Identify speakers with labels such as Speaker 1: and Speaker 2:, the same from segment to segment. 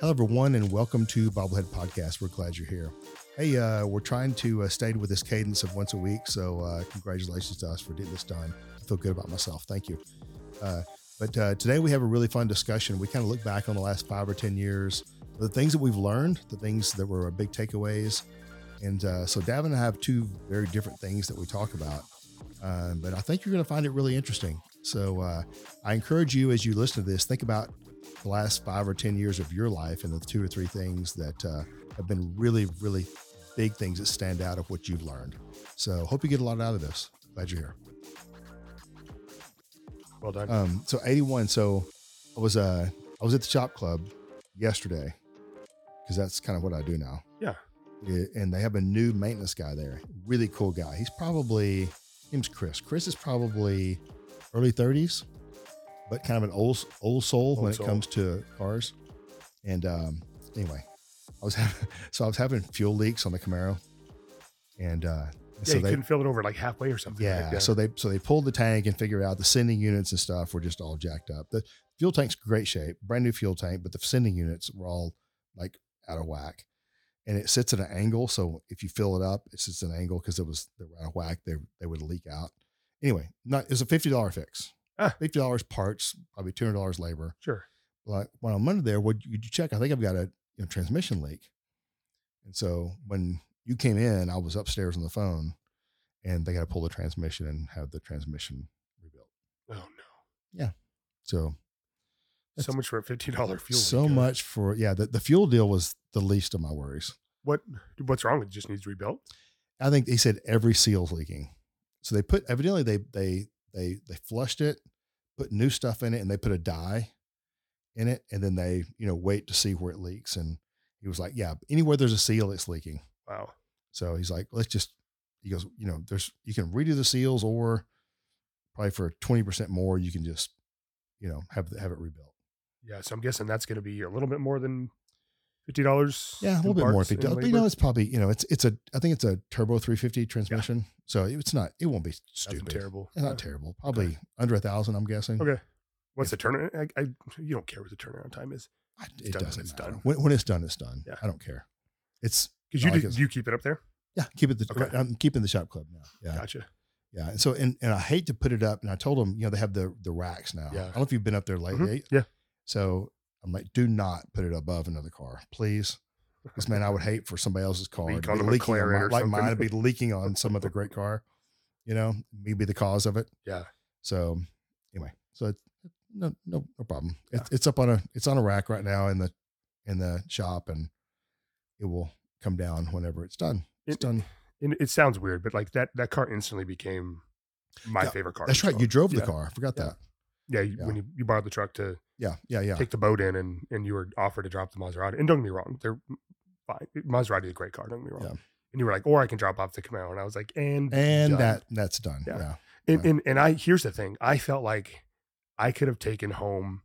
Speaker 1: Hello, everyone, and welcome to Bobblehead Podcast. We're glad you're here. Hey, uh, we're trying to uh, stay with this cadence of once a week, so uh, congratulations to us for getting this done. I feel good about myself. Thank you. Uh, but uh, today we have a really fun discussion. We kind of look back on the last five or 10 years, the things that we've learned, the things that were big takeaways. And uh, so, Davin and I have two very different things that we talk about, uh, but I think you're going to find it really interesting. So, I encourage you as you listen to this, think about the last five or 10 years of your life and the two or three things that uh, have been really, really big things that stand out of what you've learned. So, hope you get a lot out of this. Glad you're here.
Speaker 2: Well done.
Speaker 1: Um, so 81. So I was uh I was at the shop club yesterday because that's kind of what I do now.
Speaker 2: Yeah.
Speaker 1: Yeah, And they have a new maintenance guy there. Really cool guy. He's probably his name's Chris. Chris is probably early 30s, but kind of an old old soul when
Speaker 2: Old
Speaker 1: it
Speaker 2: soul.
Speaker 1: comes to cars. And um anyway, I was having so I was having fuel leaks on the Camaro. And uh
Speaker 2: yeah,
Speaker 1: so
Speaker 2: you
Speaker 1: they
Speaker 2: couldn't fill it over like halfway or something.
Speaker 1: yeah,
Speaker 2: Like,
Speaker 1: So they so they pulled the tank and figured out the sending units and stuff were just all jacked up. The fuel tank's great shape, brand new fuel tank, but the sending units were all like out of whack. And it sits at an angle, so if you fill it up, it sits at an angle because it was they were out of whack. They they would leak out. Anyway, not it's a fifty dollar fix.
Speaker 2: Ah.
Speaker 1: Fifty dollars parts, probably two hundred dollars labor.
Speaker 2: sure.
Speaker 1: Like when I'm under there, what would you check? I think I've got a you know, transmission leak. And so when you came in, I was upstairs on the phone, and they got to pull the transmission and have the transmission rebuilt.
Speaker 2: Oh no.
Speaker 1: Yeah.
Speaker 2: So
Speaker 1: So
Speaker 2: much for a fifteen dollar fuel.
Speaker 1: so
Speaker 2: leak,
Speaker 1: much for yeah. The, the fuel deal was the least of my worries.
Speaker 2: What what's wrong? It just needs rebuilt.
Speaker 1: I think they said every seal's leaking. So they put evidently they they they they flushed it, put new stuff in it, and they put a dye in it, and then they you know wait to see where it leaks. And he was like, yeah, anywhere there's a seal, it's leaking.
Speaker 2: Wow.
Speaker 1: So he's like, let's just, he goes, you know, there's, you can redo the seals or probably for 20% more, you can just, you know, have, have it rebuilt.
Speaker 2: Yeah. So I'm guessing that's going to be a little bit more than fifty dollars.
Speaker 1: Yeah. A little bit more if it does, but you know, it's probably, you know, it's, it's a, I think it's a turbo 350 transmission. So it's not, it won't be stupid.
Speaker 2: terrible.
Speaker 1: It's not
Speaker 2: Yeah.
Speaker 1: terrible. Probably under a thousand, I'm guessing.
Speaker 2: Okay. What's the turn? I, I you don't care what the turnaround time is
Speaker 1: I-
Speaker 2: It's
Speaker 1: It
Speaker 2: done when
Speaker 1: doesn't
Speaker 2: it's
Speaker 1: matter.
Speaker 2: done.
Speaker 1: When, when it's done, it's done.
Speaker 2: Yeah.
Speaker 1: I don't care. It's,
Speaker 2: because you
Speaker 1: like
Speaker 2: do, you keep it up there.
Speaker 1: yeah, keep it, the,
Speaker 2: Okay.
Speaker 1: I'm keeping the shop club now. Yeah.
Speaker 2: Gotcha.
Speaker 1: Yeah. And so, and, and I hate to put it up. And I told them, you know, they have the the racks now.
Speaker 2: Yeah.
Speaker 1: I don't know if you've been up there lately.
Speaker 2: Mhm. Yeah.
Speaker 1: So I'm like, do not put it above another car, please. Because man, I would hate for somebody else's car to be leaking on my, like mine to be leaking on some other great car. You know, me be the cause of it.
Speaker 2: Yeah.
Speaker 1: So anyway, so it's no no no problem. It's
Speaker 2: Yeah.
Speaker 1: it's up on a it's on a rack right now in the in the shop, and it will come down whenever it's done. It's
Speaker 2: It-
Speaker 1: done.
Speaker 2: And it sounds weird, but like that that car instantly became my
Speaker 1: Yeah,
Speaker 2: favorite car.
Speaker 1: That's right. You
Speaker 2: control.
Speaker 1: drove the car. I forgot
Speaker 2: Yeah.
Speaker 1: that.
Speaker 2: Yeah, you,
Speaker 1: Yeah.
Speaker 2: when you, you borrowed the truck to
Speaker 1: Yeah. Yeah. Yeah.
Speaker 2: take the boat in and and you were offered to drop the Maserati. And don't get me wrong, they're fine. Maserati is a great car. Don't get me wrong.
Speaker 1: Yeah.
Speaker 2: And you were like, or I can drop off the Camaro. And I was like, and
Speaker 1: And
Speaker 2: done.
Speaker 1: that that's done.
Speaker 2: Yeah.
Speaker 1: yeah.
Speaker 2: and, and and I here's the thing. I felt like I could have taken home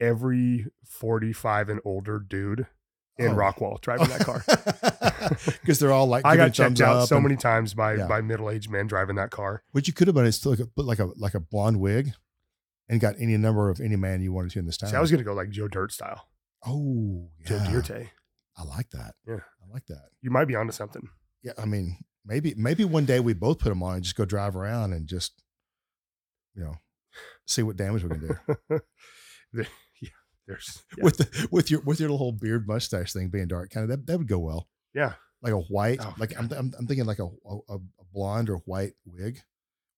Speaker 2: every 45 and older dude in
Speaker 1: Oh.
Speaker 2: Rockwall driving that car.
Speaker 1: because they're all like
Speaker 2: I got checked out so
Speaker 1: and-
Speaker 2: many times by
Speaker 1: Yeah.
Speaker 2: by middle aged men driving that car.
Speaker 1: What you could have done is still like a, put like a like a blonde wig, and got any number of any man you wanted to in this town.
Speaker 2: See, I was gonna go like Joe Dirt style.
Speaker 1: oh
Speaker 2: Joe
Speaker 1: yeah,
Speaker 2: Dirt.
Speaker 1: I like that.
Speaker 2: Yeah.
Speaker 1: I like that.
Speaker 2: You might be onto something.
Speaker 1: Yeah, I mean maybe maybe one day we both put them on and just go drive around and just you know see what damage we can do
Speaker 2: The- yeah, there's yeah.
Speaker 1: with the with your with your little beard mustache thing being dark. Kind of that that would go well.
Speaker 2: yeah.
Speaker 1: Like a white,
Speaker 2: Oh,
Speaker 1: like I'm, I'm I'm thinking like a, a a blonde or white wig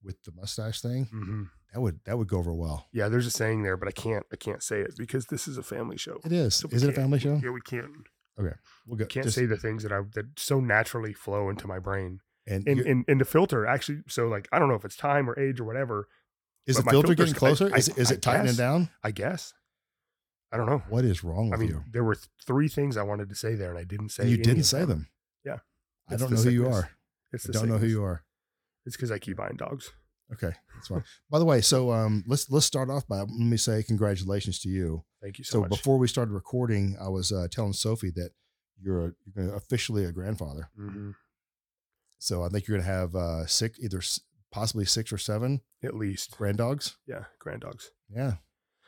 Speaker 1: with the mustache thing.
Speaker 2: hmm
Speaker 1: That would that would go over well.
Speaker 2: Yeah, there's a saying there, but I can't I can't say it because this is a family show.
Speaker 1: It is.
Speaker 2: So
Speaker 1: is it a family show?
Speaker 2: Yeah, we can't Okay,
Speaker 1: We'll go.
Speaker 2: can't
Speaker 1: just-
Speaker 2: say the things that I that so naturally flow into my brain.
Speaker 1: and,
Speaker 2: And and the filter actually so like I don't know if it's time or age or whatever.
Speaker 1: is the filter getting closer?
Speaker 2: I-
Speaker 1: is is
Speaker 2: I
Speaker 1: it tightening
Speaker 2: guess.
Speaker 1: down?
Speaker 2: I guess. I don't know.
Speaker 1: What is wrong with
Speaker 2: I mean,
Speaker 1: you?
Speaker 2: there were th- three things I wanted to say there, and I didn't say.
Speaker 1: And you didn't say them.
Speaker 2: Yeah.
Speaker 1: I don't know who you are.
Speaker 2: It's
Speaker 1: I don't know who you are.
Speaker 2: It's because I keep buying dogs.
Speaker 1: Okay, that's fine. By the way, so um, let's let's start off by let me say congratulations to you.
Speaker 2: Thank you so,
Speaker 1: So
Speaker 2: much.
Speaker 1: before we started recording, I was uh, telling Sophie that you're a, you're officially a grandfather.
Speaker 2: hmm
Speaker 1: So I think you're gonna have uh, six, either possibly six or seven
Speaker 2: At least,
Speaker 1: grand dogs.
Speaker 2: yeah, grand dogs.
Speaker 1: Yeah,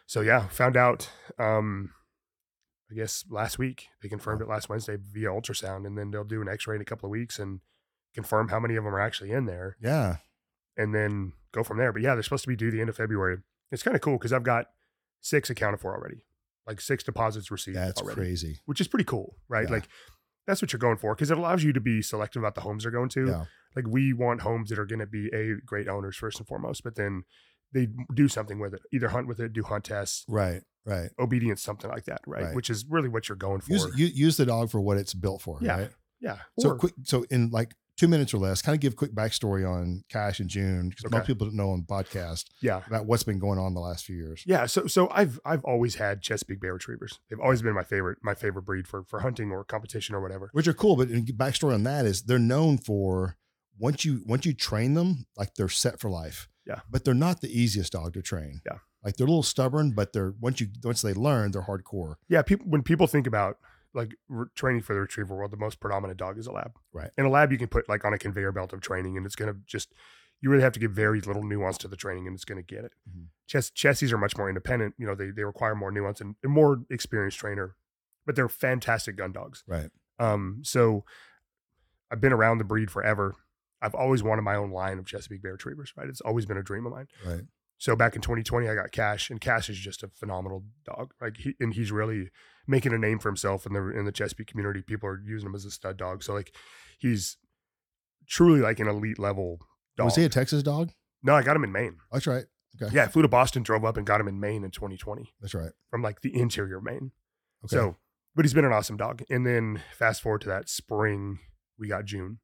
Speaker 2: So yeah, found out um, I guess last week. They confirmed it last Wednesday via ultrasound, and then they'll do an X-ray in a couple of weeks and confirm how many of them are actually in there,
Speaker 1: Yeah.
Speaker 2: And then go from there. But yeah, they're supposed to be due the end of February. It's kind of cool because I've got six accounted for already, like six deposits received
Speaker 1: That's
Speaker 2: already,
Speaker 1: crazy.
Speaker 2: which is pretty cool, right?
Speaker 1: Yeah.
Speaker 2: Like that's what you're going for because it allows you to be selective about the homes they're going to.
Speaker 1: Yeah.
Speaker 2: Like we want homes that are going to be a great owners first and foremost, but then they do something with it, either hunt with it, do hunt tests,
Speaker 1: Right. Right.
Speaker 2: obedience, something like that, right?
Speaker 1: Right.
Speaker 2: Which is really what you're going for.
Speaker 1: Use, use the dog for what it's built for.
Speaker 2: Yeah.
Speaker 1: Right.
Speaker 2: yeah.
Speaker 1: So
Speaker 2: Or-
Speaker 1: quick. So in like two minutes or less, kind of give a quick backstory on Cash and June because most people don't know on the podcast
Speaker 2: yeah.
Speaker 1: about what's been going on the last few years.
Speaker 2: Yeah, so so I've I've always had Chesapeake Bay Retrievers. They've always been my favorite my favorite breed for for hunting or competition or whatever.
Speaker 1: which are cool. But in backstory on that is they're known for once you once you train them, like they're set for life.
Speaker 2: Yeah.
Speaker 1: But they're not the easiest dog to train.
Speaker 2: Yeah.
Speaker 1: Like they're a little stubborn, but they're once you once they learn, they're hardcore.
Speaker 2: Yeah, people when people think about like re- training for the retriever world, the most predominant dog is a lab.
Speaker 1: Right.
Speaker 2: In a lab you can put like on a conveyor belt of training, and it's gonna just you really have to give very little nuance to the training, and it's gonna get it.
Speaker 1: Mhm.
Speaker 2: Chess chessies are much more independent. You know, they they require more nuance and a more experienced trainer, but they're fantastic gun dogs.
Speaker 1: Right.
Speaker 2: Um, so I've been around the breed forever. I've always wanted my own line of Chesapeake Bay Retrievers, right? It's always been a dream of mine.
Speaker 1: Right.
Speaker 2: So back in 2020, I got Cash, and Cash is just a phenomenal dog. Like he and he's really making a name for himself in the in the Chesapeake community. People are using him as a stud dog. So like he's truly like an elite level dog.
Speaker 1: Was he a Texas dog?
Speaker 2: no, I got him in Maine.
Speaker 1: That's right. Okay.
Speaker 2: Yeah, I flew to Boston, drove up, and got him in Maine in 2020
Speaker 1: That's right.
Speaker 2: from like the interior Maine.
Speaker 1: Okay.
Speaker 2: So, but he's been an awesome dog. And then fast forward to that spring, we got June.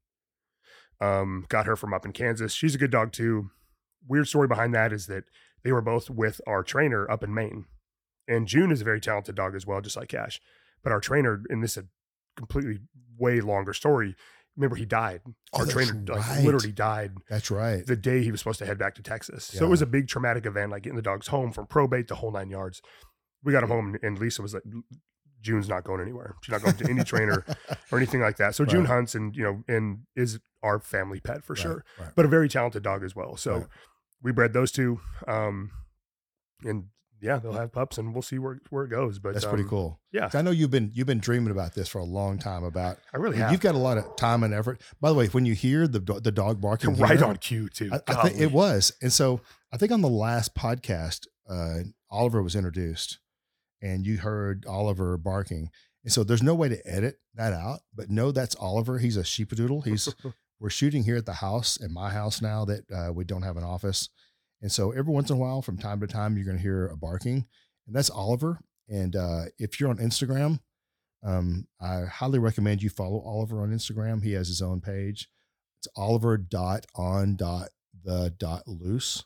Speaker 2: Um, got her from up in Kansas. She's a good dog too. Weird story behind that is that they were both with our trainer up in Maine. And June is a very talented dog as well, just like Cash. But our trainer, and this is a completely way longer story. Remember, he died.
Speaker 1: Oh,
Speaker 2: Our
Speaker 1: that's
Speaker 2: trainer like
Speaker 1: right.
Speaker 2: literally died
Speaker 1: That's right.
Speaker 2: the day he was supposed to head back to Texas. So it was a big traumatic event, like getting the dogs home from probate, the whole nine yards. We got him home, and Lisa was like, "June's not going anywhere. She's not going to any trainer or anything like that." So June hunts, and you know, and is our family pet for
Speaker 1: Right,
Speaker 2: sure,
Speaker 1: Right.
Speaker 2: but a very talented dog as well. So
Speaker 1: Right.
Speaker 2: We bred those two, um, and yeah, they'll have pups, and we'll see where where it goes. But
Speaker 1: That's pretty
Speaker 2: um,
Speaker 1: cool.
Speaker 2: Yeah,
Speaker 1: I know you've been you've been dreaming about this for a long time about
Speaker 2: I really have.
Speaker 1: you've got a lot of time and effort. By the way, when you hear the the dog barking
Speaker 2: right
Speaker 1: here,
Speaker 2: on cue too.
Speaker 1: I, I think it was. And so I think on the last podcast, uh, Oliver was introduced and you heard Oliver barking. And so there's no way to edit that out, but no, that's Oliver. He's a sheepadoodle. He's, we're shooting here at the house, at my house now that uh, we don't have an office. And so every once in a while, from time to time, you're going to hear a barking and that's Oliver. And uh, if you're on Instagram, um, I highly recommend you follow Oliver on Instagram. He has his own page. It's Oliver dot on dot the dot loose,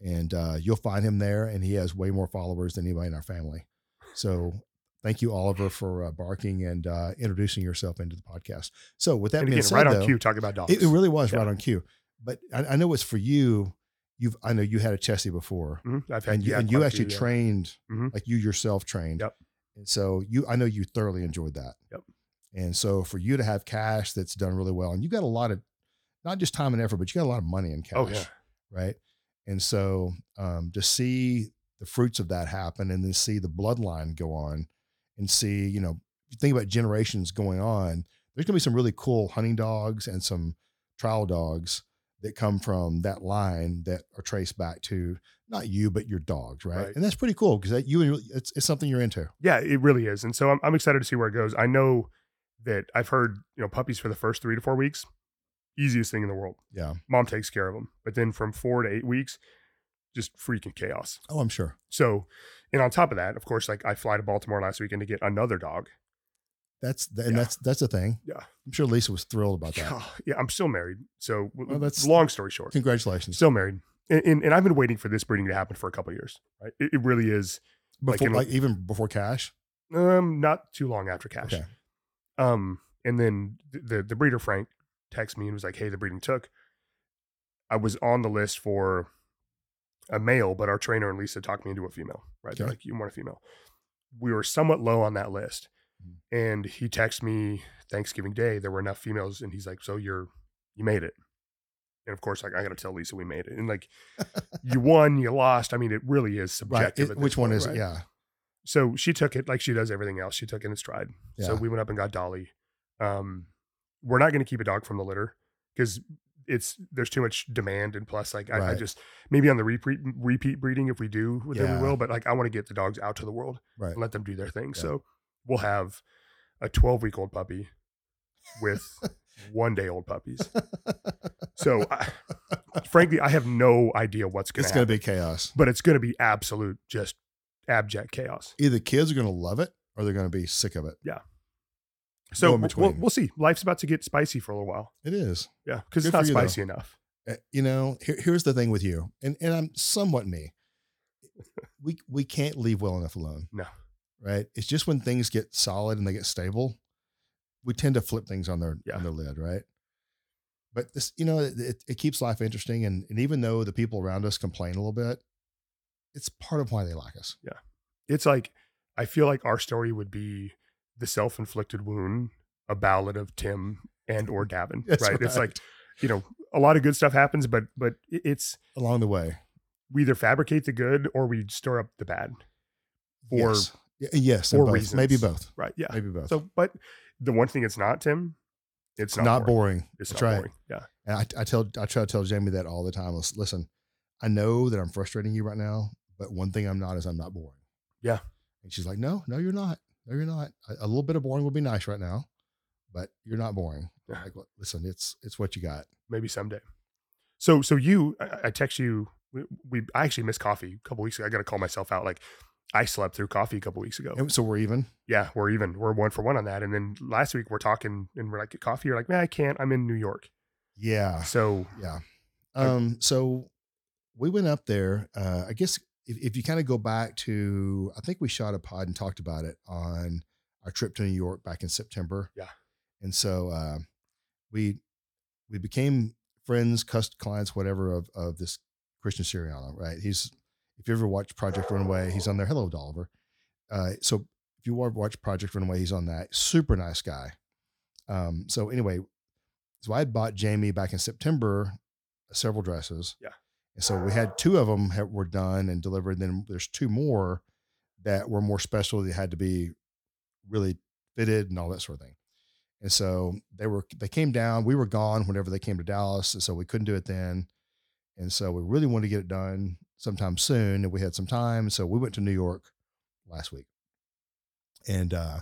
Speaker 1: and uh, you'll find him there. And he has way more followers than anybody in our family. So thank you, Oliver, for uh, barking and uh, introducing yourself into the podcast. So with that
Speaker 2: and
Speaker 1: being
Speaker 2: again,
Speaker 1: said,
Speaker 2: right on
Speaker 1: though,
Speaker 2: cue, talking about dogs.
Speaker 1: it, it really was
Speaker 2: Yeah.
Speaker 1: right on cue. But I, I know it's for you. You've I know you had a Chessie before
Speaker 2: Mhm. I've had
Speaker 1: and you,
Speaker 2: yeah,
Speaker 1: and you actually
Speaker 2: few, yeah.
Speaker 1: trained
Speaker 2: Mhm.
Speaker 1: like you yourself trained.
Speaker 2: Yep.
Speaker 1: And so you, I know you thoroughly enjoyed that.
Speaker 2: Yep.
Speaker 1: And so for you to have Cash that's done really well, and you got a lot of, not just time and effort, but you got a lot of money in Cash.
Speaker 2: Oh yeah.
Speaker 1: Right. And so um, to see the fruits of that happen, and then see the bloodline go on, and see, you know, if you think about generations going on, there's going to be some really cool hunting dogs and some trial dogs that come from that line that are traced back to not you but your dogs, right?
Speaker 2: Right.
Speaker 1: And that's pretty cool because you it's, it's something you're into.
Speaker 2: Yeah, it really is. And so I'm, I'm excited to see where it goes. I know that I've heard, you know, puppies for the first three to four weeks, easiest thing in the world.
Speaker 1: Yeah.
Speaker 2: Mom takes care of them. But then from four to eight weeks, just freaking chaos.
Speaker 1: Oh, I'm sure.
Speaker 2: So, and on top of that, of course, like I fly to Baltimore last weekend to get another dog.
Speaker 1: That's the, and
Speaker 2: Yeah.
Speaker 1: that's that's the thing.
Speaker 2: Yeah.
Speaker 1: I'm sure Lisa was thrilled about that.
Speaker 2: yeah, I'm still married. So,
Speaker 1: Well, that's-
Speaker 2: long story short,
Speaker 1: Congratulations.
Speaker 2: still married. And, and, and I've been waiting for this breeding to happen for a couple of years. Right? It, it really is. like
Speaker 1: Before,
Speaker 2: in-
Speaker 1: like, even before Cash.
Speaker 2: Um, not too long after Cash.
Speaker 1: Okay.
Speaker 2: Um, and then th- the the breeder Frank texted me and was like, "Hey, the breeding took." I was on the list for a male, but our trainer and Lisa talked me into a female. Right? They're
Speaker 1: Okay.
Speaker 2: like, "You want a female?" We were somewhat low on that list,
Speaker 1: Mhm.
Speaker 2: and he texted me Thanksgiving Day. There were enough females, and he's like, "So you're you made it." And of course, like I got to tell Lisa we made it, and like you won, you lost. I mean, it really is
Speaker 1: Right.
Speaker 2: subjective.
Speaker 1: It- which one is
Speaker 2: right?
Speaker 1: it? Yeah.
Speaker 2: So she took it like she does everything else. She took it in stride. So we went up and got Dolly. Um, we're not going to keep a dog from the litter because it's there's too much demand and plus like I, I just maybe on the repeat repeat breeding if we do
Speaker 1: Yeah.
Speaker 2: we will but like I want to get the dogs out to the world
Speaker 1: Right.
Speaker 2: and let them do their thing.
Speaker 1: Yeah.
Speaker 2: So we'll have a 12 week old puppy with one day old puppies. So I, frankly, I have no idea what's going to
Speaker 1: it's
Speaker 2: going
Speaker 1: to be chaos.
Speaker 2: but it's going to be absolute, just abject chaos.
Speaker 1: Either kids are going to love it or they're going to be sick of it.
Speaker 2: So we'll, we'll, see. Life's about to get spicy for a little while.
Speaker 1: It is.
Speaker 2: Yeah, because it's not
Speaker 1: you, though.
Speaker 2: spicy enough.
Speaker 1: Uh, You know, here, here's the thing with you, and and I'm somewhat me. We we can't leave well enough alone.
Speaker 2: No.
Speaker 1: right? It's just when things get solid and they get stable, we tend to flip things on their
Speaker 2: Yeah.
Speaker 1: on their lid, right? But this, you know, it, it, it keeps life interesting, and and even though the people around us complain a little bit, it's part of why they like us. Yeah.
Speaker 2: It's like I feel like our story would be the self-inflicted wound, a ballad of Tim and or Davin.
Speaker 1: That's
Speaker 2: right? It's like you know a lot of good stuff happens, but but it's
Speaker 1: Along the way,
Speaker 2: we either fabricate the good or we stir up the bad. For
Speaker 1: yes, uh, yes, and
Speaker 2: for
Speaker 1: both.
Speaker 2: reasons.
Speaker 1: maybe both,
Speaker 2: right, yeah.
Speaker 1: maybe both.
Speaker 2: So, but the one thing it's not, Tim, it's
Speaker 1: it's
Speaker 2: not,
Speaker 1: not,
Speaker 2: boring.
Speaker 1: boring.
Speaker 2: It's
Speaker 1: That's
Speaker 2: not
Speaker 1: right.
Speaker 2: boring. Yeah.
Speaker 1: And I, I tell I try to tell Jamie that all the time. Listen, I know that I'm frustrating you right now, but one thing I'm not is I'm not boring.
Speaker 2: Yeah.
Speaker 1: And she's like, No, no, you're not. No, you're not. A, a little bit of boring would be nice right now, but you're not boring.
Speaker 2: Yeah.
Speaker 1: Like, listen, it's it's what you got.
Speaker 2: Maybe someday. So, so you, I, I text you. We, we, I actually missed coffee a couple weeks ago. I got to call myself out. Like, I slept through coffee a couple weeks ago.
Speaker 1: And so we're even.
Speaker 2: Yeah, we're even. We're one for one on that. And then last week we're talking, and we're like, coffee. You're like, man, I can't. I'm in New York.
Speaker 1: Yeah.
Speaker 2: So,
Speaker 1: Yeah.
Speaker 2: Okay.
Speaker 1: Um, so we went up there. Uh, I guess if, if you kind of go back to, I think we shot a pod and talked about it on our trip to New York back in September.
Speaker 2: Yeah.
Speaker 1: And so uh, we we became friends, cust clients, whatever of of this Christian Siriano, right? He's if you ever watch Project Runway, he's on there. Hello, Dolliver. Uh, so if you ever watch Project Runway, he's on that. Super nice guy. Um, so anyway, so I had bought Jamie back in September several dresses.
Speaker 2: Yeah.
Speaker 1: And so we had two of them were done and delivered. Then there's two more that were more special. They had to be really fitted and all that sort of thing. And so they were they came down. We were gone whenever they came to Dallas, and so we couldn't do it then. And so we really wanted to get it done sometime soon, and we had some time. So we went to New York last week, and uh,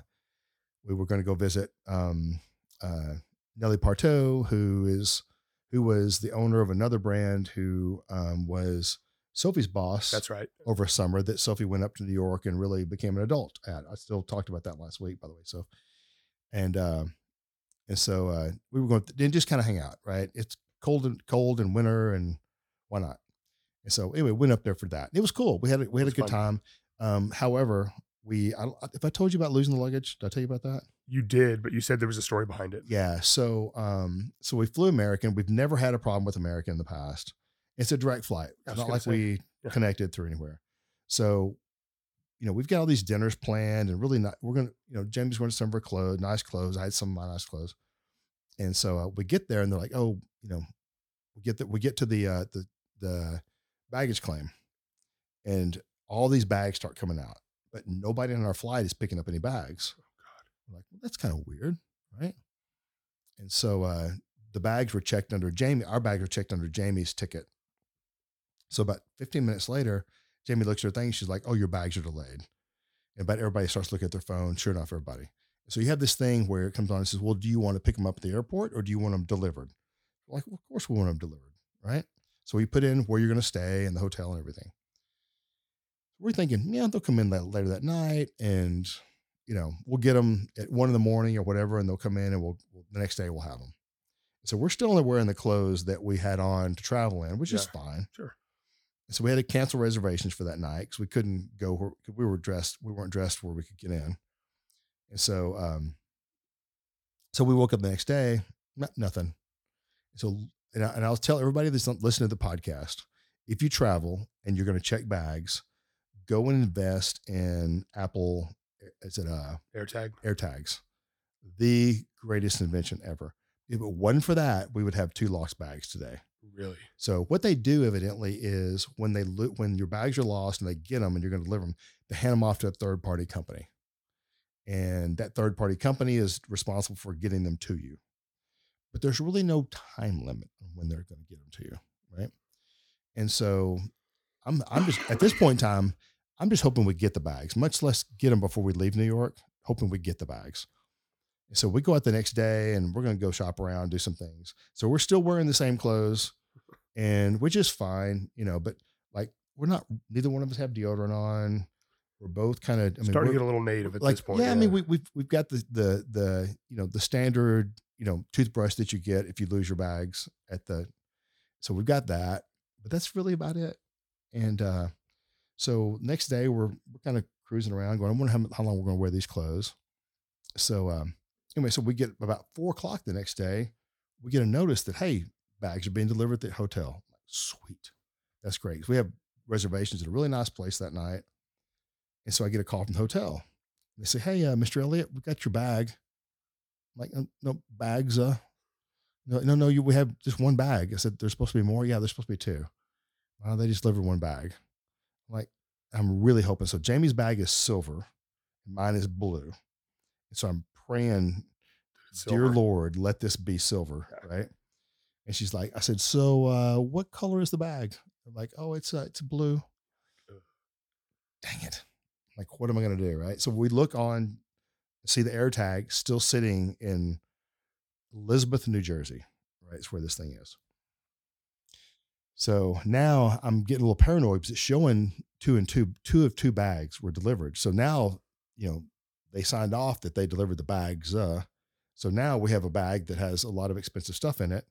Speaker 1: we were going to go visit um, uh, Nelly Parteau, who is who was the owner of another brand, who um, was Sophie's boss
Speaker 2: that's right.
Speaker 1: over summer that Sophie went up to New York and really became an adult at. I still talked about that last week, by the way. So, and uh, and so uh, we were going to then just kind of hang out, right? It's cold and cold and winter, and why not? And so anyway, went up there for that. It was cool. We had a, we had a good
Speaker 2: fun.
Speaker 1: time. Um, however, we I, if I told you about losing the luggage, did I tell you about that?
Speaker 2: You did, but you said there was a story behind it.
Speaker 1: Yeah. So um, so we flew American. We've never had a problem with American in the past. It's a direct flight. It's not like
Speaker 2: say,
Speaker 1: we
Speaker 2: yeah.
Speaker 1: connected through anywhere. So, you know, we've got all these dinners planned and really not, we're going to, you know, Jamie's going to some of her clothes, nice clothes. I had some of my nice clothes. And so uh, we get there and they're like, oh, you know, we get that, we get to the, uh, the, the baggage claim and all these bags start coming out, but nobody on our flight is picking up any bags. We're like, well, that's kind of weird, right? And so uh, the bags were checked under Jamie. Our bags were checked under Jamie's ticket. So about 15 minutes later, Jamie looks at her thing. She's like, "Oh, your bags are delayed." And but everybody starts looking at their phone. Sure enough, everybody. So you have this thing where it comes on and says, "Well, do you want to pick them up at the airport or do you want them delivered?" We're like, well, of course we want them delivered, right? So we put in where you're going to stay and the hotel and everything. We're thinking, yeah, they'll come in that later that night, and you know, we'll get them at one in the morning or whatever, and they'll come in, and we'll, we'll the next day we'll have them. So we're still only wearing the clothes that we had on to travel in, which is fine.
Speaker 2: Sure.
Speaker 1: So we had to cancel reservations for that night because we couldn't go where we were dressed. We weren't dressed where we could get in. And so, um, so we woke up the next day, not, nothing. So, and, I, and I'll tell everybody that's listening to the podcast, if you travel and you're going to check bags, go and invest in Apple. Is it uh,
Speaker 2: AirTag.
Speaker 1: AirTags? The greatest invention ever. If it wasn't for that, we would have two lost bags today.
Speaker 2: Really?
Speaker 1: So what they do evidently is when they lo- when your bags are lost and they get them and you're going to deliver them, they hand them off to a third party company, and that third party company is responsible for getting them to you. But there's really no time limit on when they're going to get them to you, right? And so I'm I'm just at this point in time, I'm just hoping we get the bags, much less get them before we leave New York. Hoping we get the bags. So we go out the next day and we're going to go shop around, do some things. So we're still wearing the same clothes and which is fine, you know, but like we're not, neither one of us have deodorant on. We're both kind of, I mean,
Speaker 2: Starting to
Speaker 1: we're-
Speaker 2: get a little native at
Speaker 1: like,
Speaker 2: this point.
Speaker 1: yeah, I mean, we, we've, we've got the, the, the, you know, the standard, you know, toothbrush that you get if you lose your bags at the, so we've got that, but that's really about it. And, uh, so next day we're, we're kind of cruising around going, I wonder how, how long we're going to wear these clothes. So, um, anyway, so we get about four o'clock the next day, we get a notice that, Hey, bags are being delivered at the hotel. Sweet. That's great. We have reservations at a really nice place that night. And so I get a call from the hotel. They say, Hey, uh, Mr. Elliott, we got your bag. I'm like, "No, bags. Uh, no, no, no, you, we have just one bag. I said, there's supposed to be more. Yeah, there's supposed to be two. Well, they just delivered one bag. I'm like, I'm really hoping. So Jamie's bag is silver mine is blue. So I'm praying, dear Lord, let this be silver.
Speaker 2: Yeah.
Speaker 1: Right. And she's like, I said, so, uh, what color is the bag? They're like, oh, it's, uh, it's blue.
Speaker 2: Ugh.
Speaker 1: Dang it. Like, what am I going to do? Right. So we look on, see the air tag still sitting in Elizabeth, New Jersey. Right. It's where this thing is. So now I'm getting a little paranoid because it's showing two and two, two of two bags were delivered. So now, you know, they signed off that they delivered the bags. Uh, so now we have a bag that has a lot of expensive stuff in it.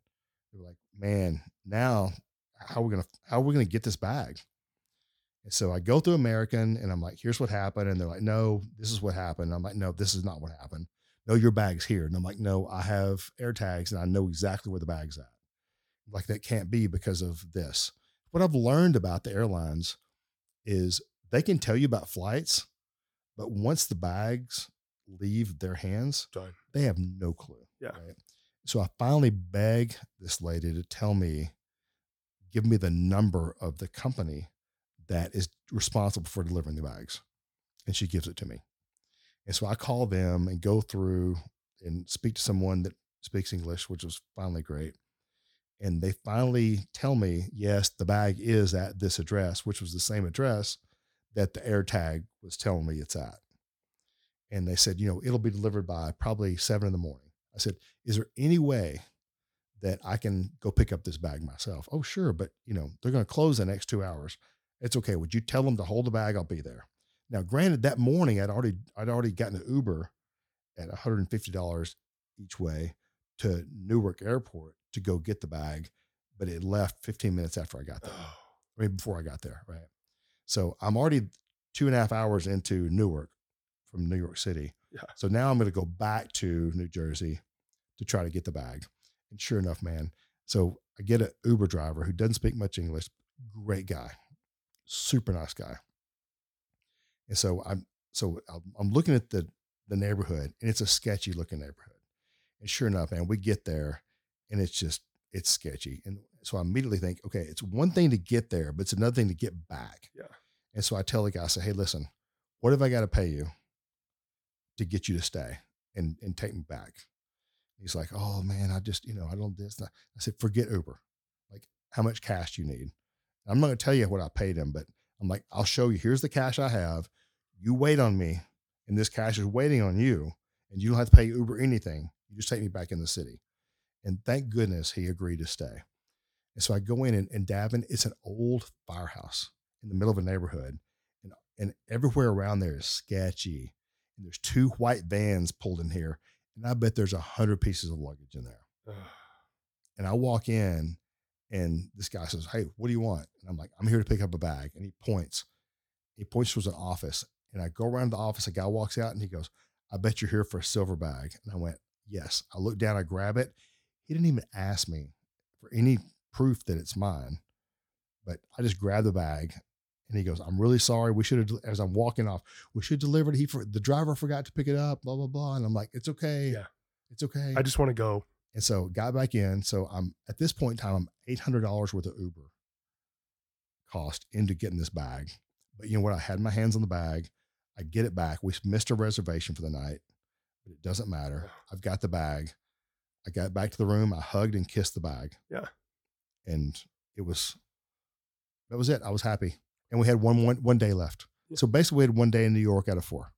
Speaker 1: They're like, man, now how are we gonna how are we gonna get this bag? And so I go through American and I'm like, here's what happened. And they're like, no, this is what happened. I'm like, no, this is not what happened. No, your bag's here. And I'm like, no, I have air tags and I know exactly where the bag's at. Like that can't be because of this. What I've learned about the airlines is they can tell you about flights, but once the bags leave their hands,
Speaker 2: Done.
Speaker 1: they have no clue.
Speaker 2: Yeah.
Speaker 1: Right? So I finally beg this lady to tell me, give me the number of the company that is responsible for delivering the bags. And she gives it to me. And so I call them and go through and speak to someone that speaks English, which was finally great. And they finally tell me, yes, the bag is at this address, which was the same address that the air tag was telling me it's at. And they said, you know, it'll be delivered by probably seven in the morning. I said, is there any way that I can go pick up this bag myself? Oh, sure. But, you know, they're going to close the next two hours. It's okay. Would you tell them to hold the bag? I'll be there. Now, granted, that morning I'd already, I'd already gotten an Uber at $150 each way to Newark Airport to go get the bag, but it left 15 minutes after I got there.
Speaker 2: Oh,
Speaker 1: I mean, before I got there, right? So I'm already two and a half hours into Newark from New York City.
Speaker 2: Yeah.
Speaker 1: So now I'm going to go back to New Jersey to try to get the bag. And sure enough, man. So I get an Uber driver who doesn't speak much English, great guy, super nice guy. And so I'm so I'm- I'm looking at the the neighborhood, and it's a sketchy looking neighborhood. And sure enough, man, we get there, and it's just it's sketchy. And so I immediately think, okay, it's one thing to get there, but it's another thing to get back.
Speaker 2: Yeah.
Speaker 1: And so I tell the guy, I say, hey, listen, what have I got to pay you to get you to stay and and take me back? He's like, oh man, I just, you know, I don't this. I said, forget Uber. Like, how much cash do you need? I'm not going to tell you what I paid him, but I'm like, I'll show you. Here's the cash I have. You wait on me, and this cash is waiting on you, and you don't have to pay Uber anything. You just take me back in the city. And thank goodness he agreed to stay. And so I go in, and, and Davin, it's an old firehouse in the middle of a neighborhood, and and everywhere around there is sketchy. And there's two white vans pulled in here, and I bet there's a hundred pieces of luggage in there. And I walk in, and this guy says, "Hey, what do you want?" And I'm like, "I'm here to pick up a bag." And he points. He points towards an office, and I go around the office. A guy walks out, and he goes, "I bet you're here for a silver bag." And I went, "Yes." I look down, I grab it. He didn't even ask me for any proof that it's mine, but I just grabbed the bag. And he goes, "I'm really sorry. We should have." As I'm walking off, we should deliver it. He for the driver forgot to pick it up. Blah blah blah. And I'm like, "It's okay.
Speaker 2: Yeah.
Speaker 1: it's okay."
Speaker 2: I just want to go.
Speaker 1: And so got back in. So I'm at this point in time, I'm eight hundred dollars worth of Uber cost into getting this bag. But you know what? I had my hands on the bag. I get it back. We missed a reservation for the night, but it doesn't matter. I've got the bag. I got back to the room. I hugged and kissed the bag.
Speaker 2: Yeah.
Speaker 1: And it was that was it. I was happy. And we had one one, one day left.
Speaker 2: Yeah.
Speaker 1: So basically we had one day in New York out of four.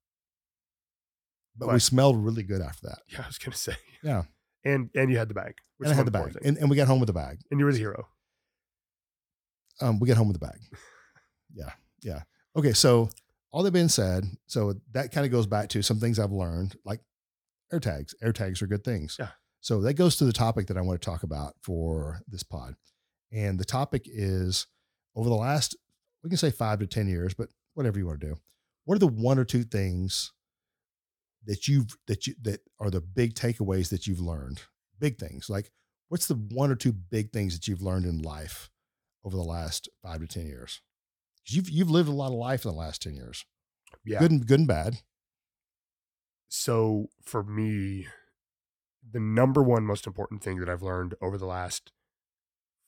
Speaker 1: But we smelled really good after that.
Speaker 2: Yeah, I was gonna say.
Speaker 1: Yeah.
Speaker 2: And and you had the bag. which
Speaker 1: and I had the bag. And, and we got home with the bag.
Speaker 2: and you were the hero.
Speaker 1: Um, we got home with the bag. Yeah. Yeah. Okay. So all that being said, so that kind of goes back to some things I've learned, like air tags. Air tags are good things.
Speaker 2: Yeah.
Speaker 1: So that goes to the topic that I want to talk about for this pod. And the topic is over the last, we can say five to 10 years, but whatever you want to do. What are the one or two things that you've, that you, that are the big takeaways that you've learned? Big things. Like what's the one or two big things that you've learned in life over the last five to 10 years? You've, you've lived a lot of life in the last 10 years,
Speaker 2: Yeah.
Speaker 1: good and good and bad.
Speaker 2: So for me, the number one most important thing that I've learned over the last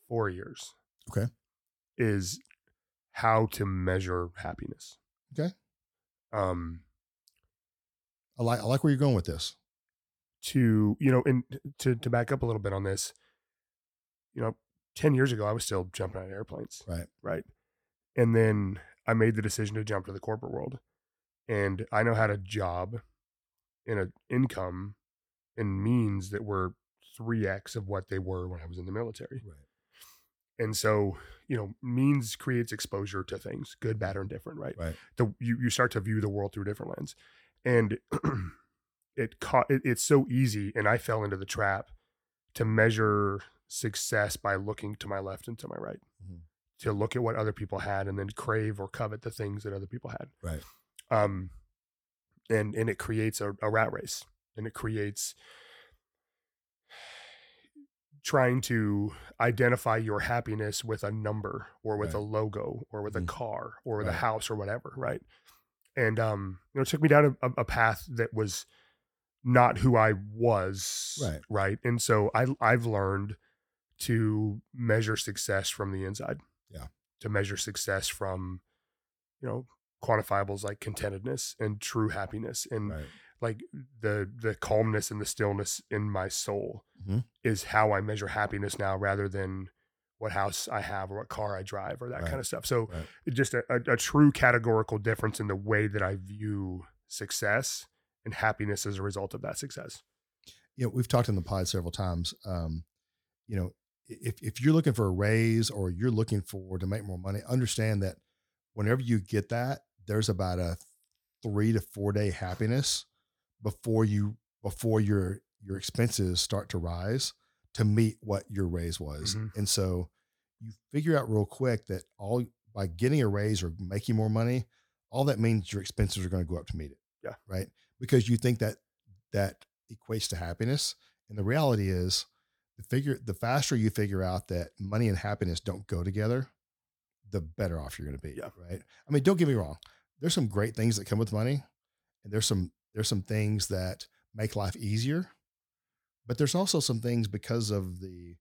Speaker 2: four years,
Speaker 1: Okay.
Speaker 2: is how to measure happiness.
Speaker 1: Okay.
Speaker 2: Um,
Speaker 1: I like, I like where you're going with this.
Speaker 2: to you know, and to to back up a little bit on this, you know, ten years ago I was still jumping out of airplanes,
Speaker 1: Right.
Speaker 2: right, and then I made the decision to jump to the corporate world, and I know how to job in an income and means that were three x of what they were when I was in the military.
Speaker 1: Right.
Speaker 2: And so, you know, means creates exposure to things, good, bad, or indifferent, right?
Speaker 1: Right.
Speaker 2: The you you start to view the world through a different lens, and it caught it, it's so easy, and I fell into the trap to measure success by looking to my left and to my right,
Speaker 1: Mhm.
Speaker 2: to look at what other people had, and then crave or covet the things that other people had.
Speaker 1: Right.
Speaker 2: Um, and and it creates a, a rat race, and it creates trying to identify your happiness with a number or with
Speaker 1: Right.
Speaker 2: a logo or with
Speaker 1: Mhm.
Speaker 2: a car or with a house or whatever right and um you know it took me down a, a path that was not who i was
Speaker 1: Right.
Speaker 2: right and so i i've learned to measure success from the inside
Speaker 1: Yeah.
Speaker 2: to measure success from you know quantifiables like contentedness and true happiness and
Speaker 1: Right.
Speaker 2: Like the the calmness and the stillness in my soul
Speaker 1: Mhm.
Speaker 2: is how I measure happiness now rather than what house I have or what car I drive or that
Speaker 1: Right.
Speaker 2: kind of stuff. So
Speaker 1: Right.
Speaker 2: just a, a, a true categorical difference in the way that I view success and happiness as a result of that success.
Speaker 1: you know, we've talked in the pod several times. Um, you know, if if you're looking for a raise or you're looking for to make more money, understand that whenever you get that, there's about a three to four day happiness before you before your your expenses start to rise to meet what your raise was.
Speaker 2: Mhm.
Speaker 1: And so you figure out real quick that all by getting a raise or making more money, all that means your expenses are going to go up to meet it.
Speaker 2: Yeah.
Speaker 1: Right. Because you think that that equates to happiness. And the reality is the figure the faster you figure out that money and happiness don't go together, the better off you're going to be.
Speaker 2: Yeah.
Speaker 1: Right. I mean, don't get me wrong. There's some great things that come with money. And there's some there's some things that make life easier. But there's also some things because of the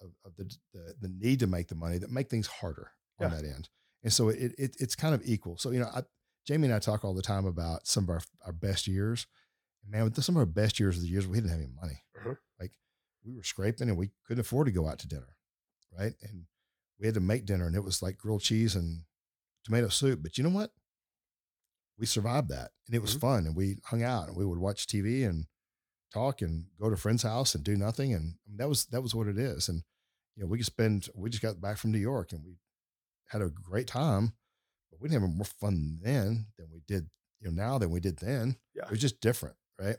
Speaker 1: of, of the, the the need to make the money that make things harder on that end. And so it, it it's kind of equal. So you know, I, Jamie and I talk all the time about some of our our best years. And man, with some of our best years are the years we didn't have any money.
Speaker 2: Uh-huh.
Speaker 1: Like we were scraping and we couldn't afford to go out to dinner, right? And we had to make dinner, and it was like grilled cheese and tomato soup. But you know what? We survived that, and it was
Speaker 2: Mhm.
Speaker 1: fun. And we hung out, and we would watch TV and talk, and go to a friend's house and do nothing. And that was that was what it is. And you know, we could spend. We just got back from New York, and we had a great time. But we didn't have more fun then than we did, you know, now than we did then.
Speaker 2: Yeah.
Speaker 1: It was just different, right?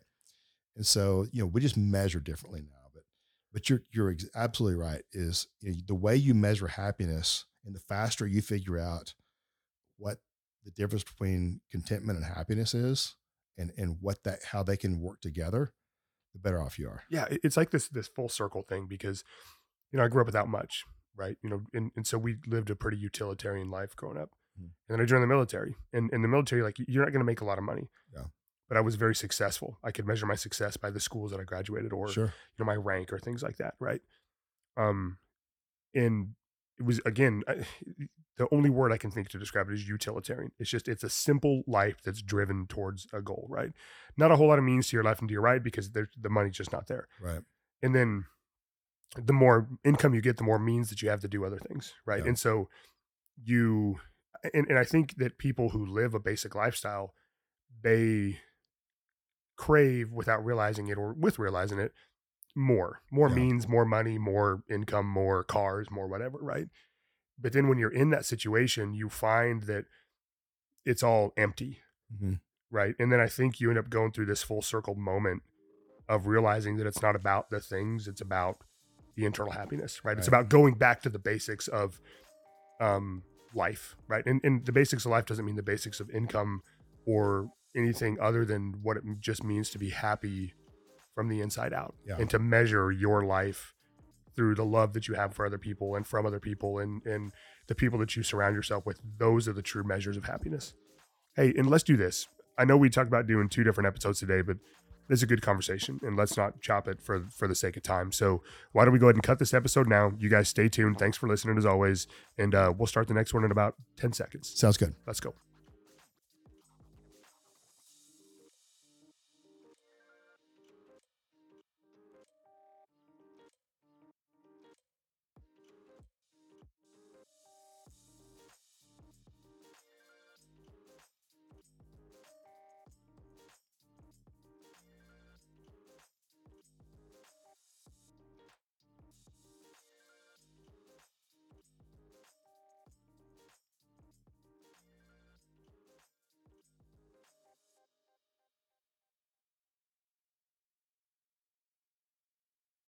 Speaker 1: And so, you know, we just measure differently now. But but you're you're ex- absolutely right. Is you know, the way you measure happiness, and the faster you figure out what the difference between contentment and happiness is, and and what that how they can work together, the better off you are.
Speaker 2: yeah, it's like this this full circle thing because you know I grew up without much, right? You know, and, and so we lived a pretty utilitarian life growing up,
Speaker 1: Mhm.
Speaker 2: and then I joined the military. And in the military, like you're not going to make a lot of money,
Speaker 1: Yeah.
Speaker 2: but I was very successful. I could measure my success by the schools that I graduated or
Speaker 1: Sure.
Speaker 2: you know my rank or things like that, right? Um, and it was again I, eh, the only word I can think to describe it is utilitarian. It's just it's a simple life that's driven towards a goal, right? Not a whole lot of means to your left and to your right because there's the money's just not there.
Speaker 1: Right.
Speaker 2: And then the more income you get, the more means that you have to do other things, right?
Speaker 1: Yeah.
Speaker 2: And so you and, and I think that people who live a basic lifestyle, they crave without realizing it or with realizing it more more
Speaker 1: Yeah.
Speaker 2: means more money more income more cars more whatever right? But then when you're in that situation you find that it's all empty
Speaker 1: Mhm.
Speaker 2: right? And then i think you end up going through this full circle moment of realizing that it's not about the things it's about the internal happiness right, it's about going back to the basics of um life right? And, and the basics of life doesn't mean the basics of income or anything other than what it just means to be happy from the inside out
Speaker 1: Yeah.
Speaker 2: and to measure your life through the love that you have for other people and from other people and and the people that you surround yourself with. Those are the true measures of happiness. Hey and let's do this. I know we talked about doing two different episodes today but this is a good conversation and let's not chop it for for the sake of time. So why don't we go ahead and cut this episode now? You guys stay tuned. Thanks for listening as always. And uh, we'll start the next one in about 10 seconds.
Speaker 1: Sounds good.
Speaker 2: let's go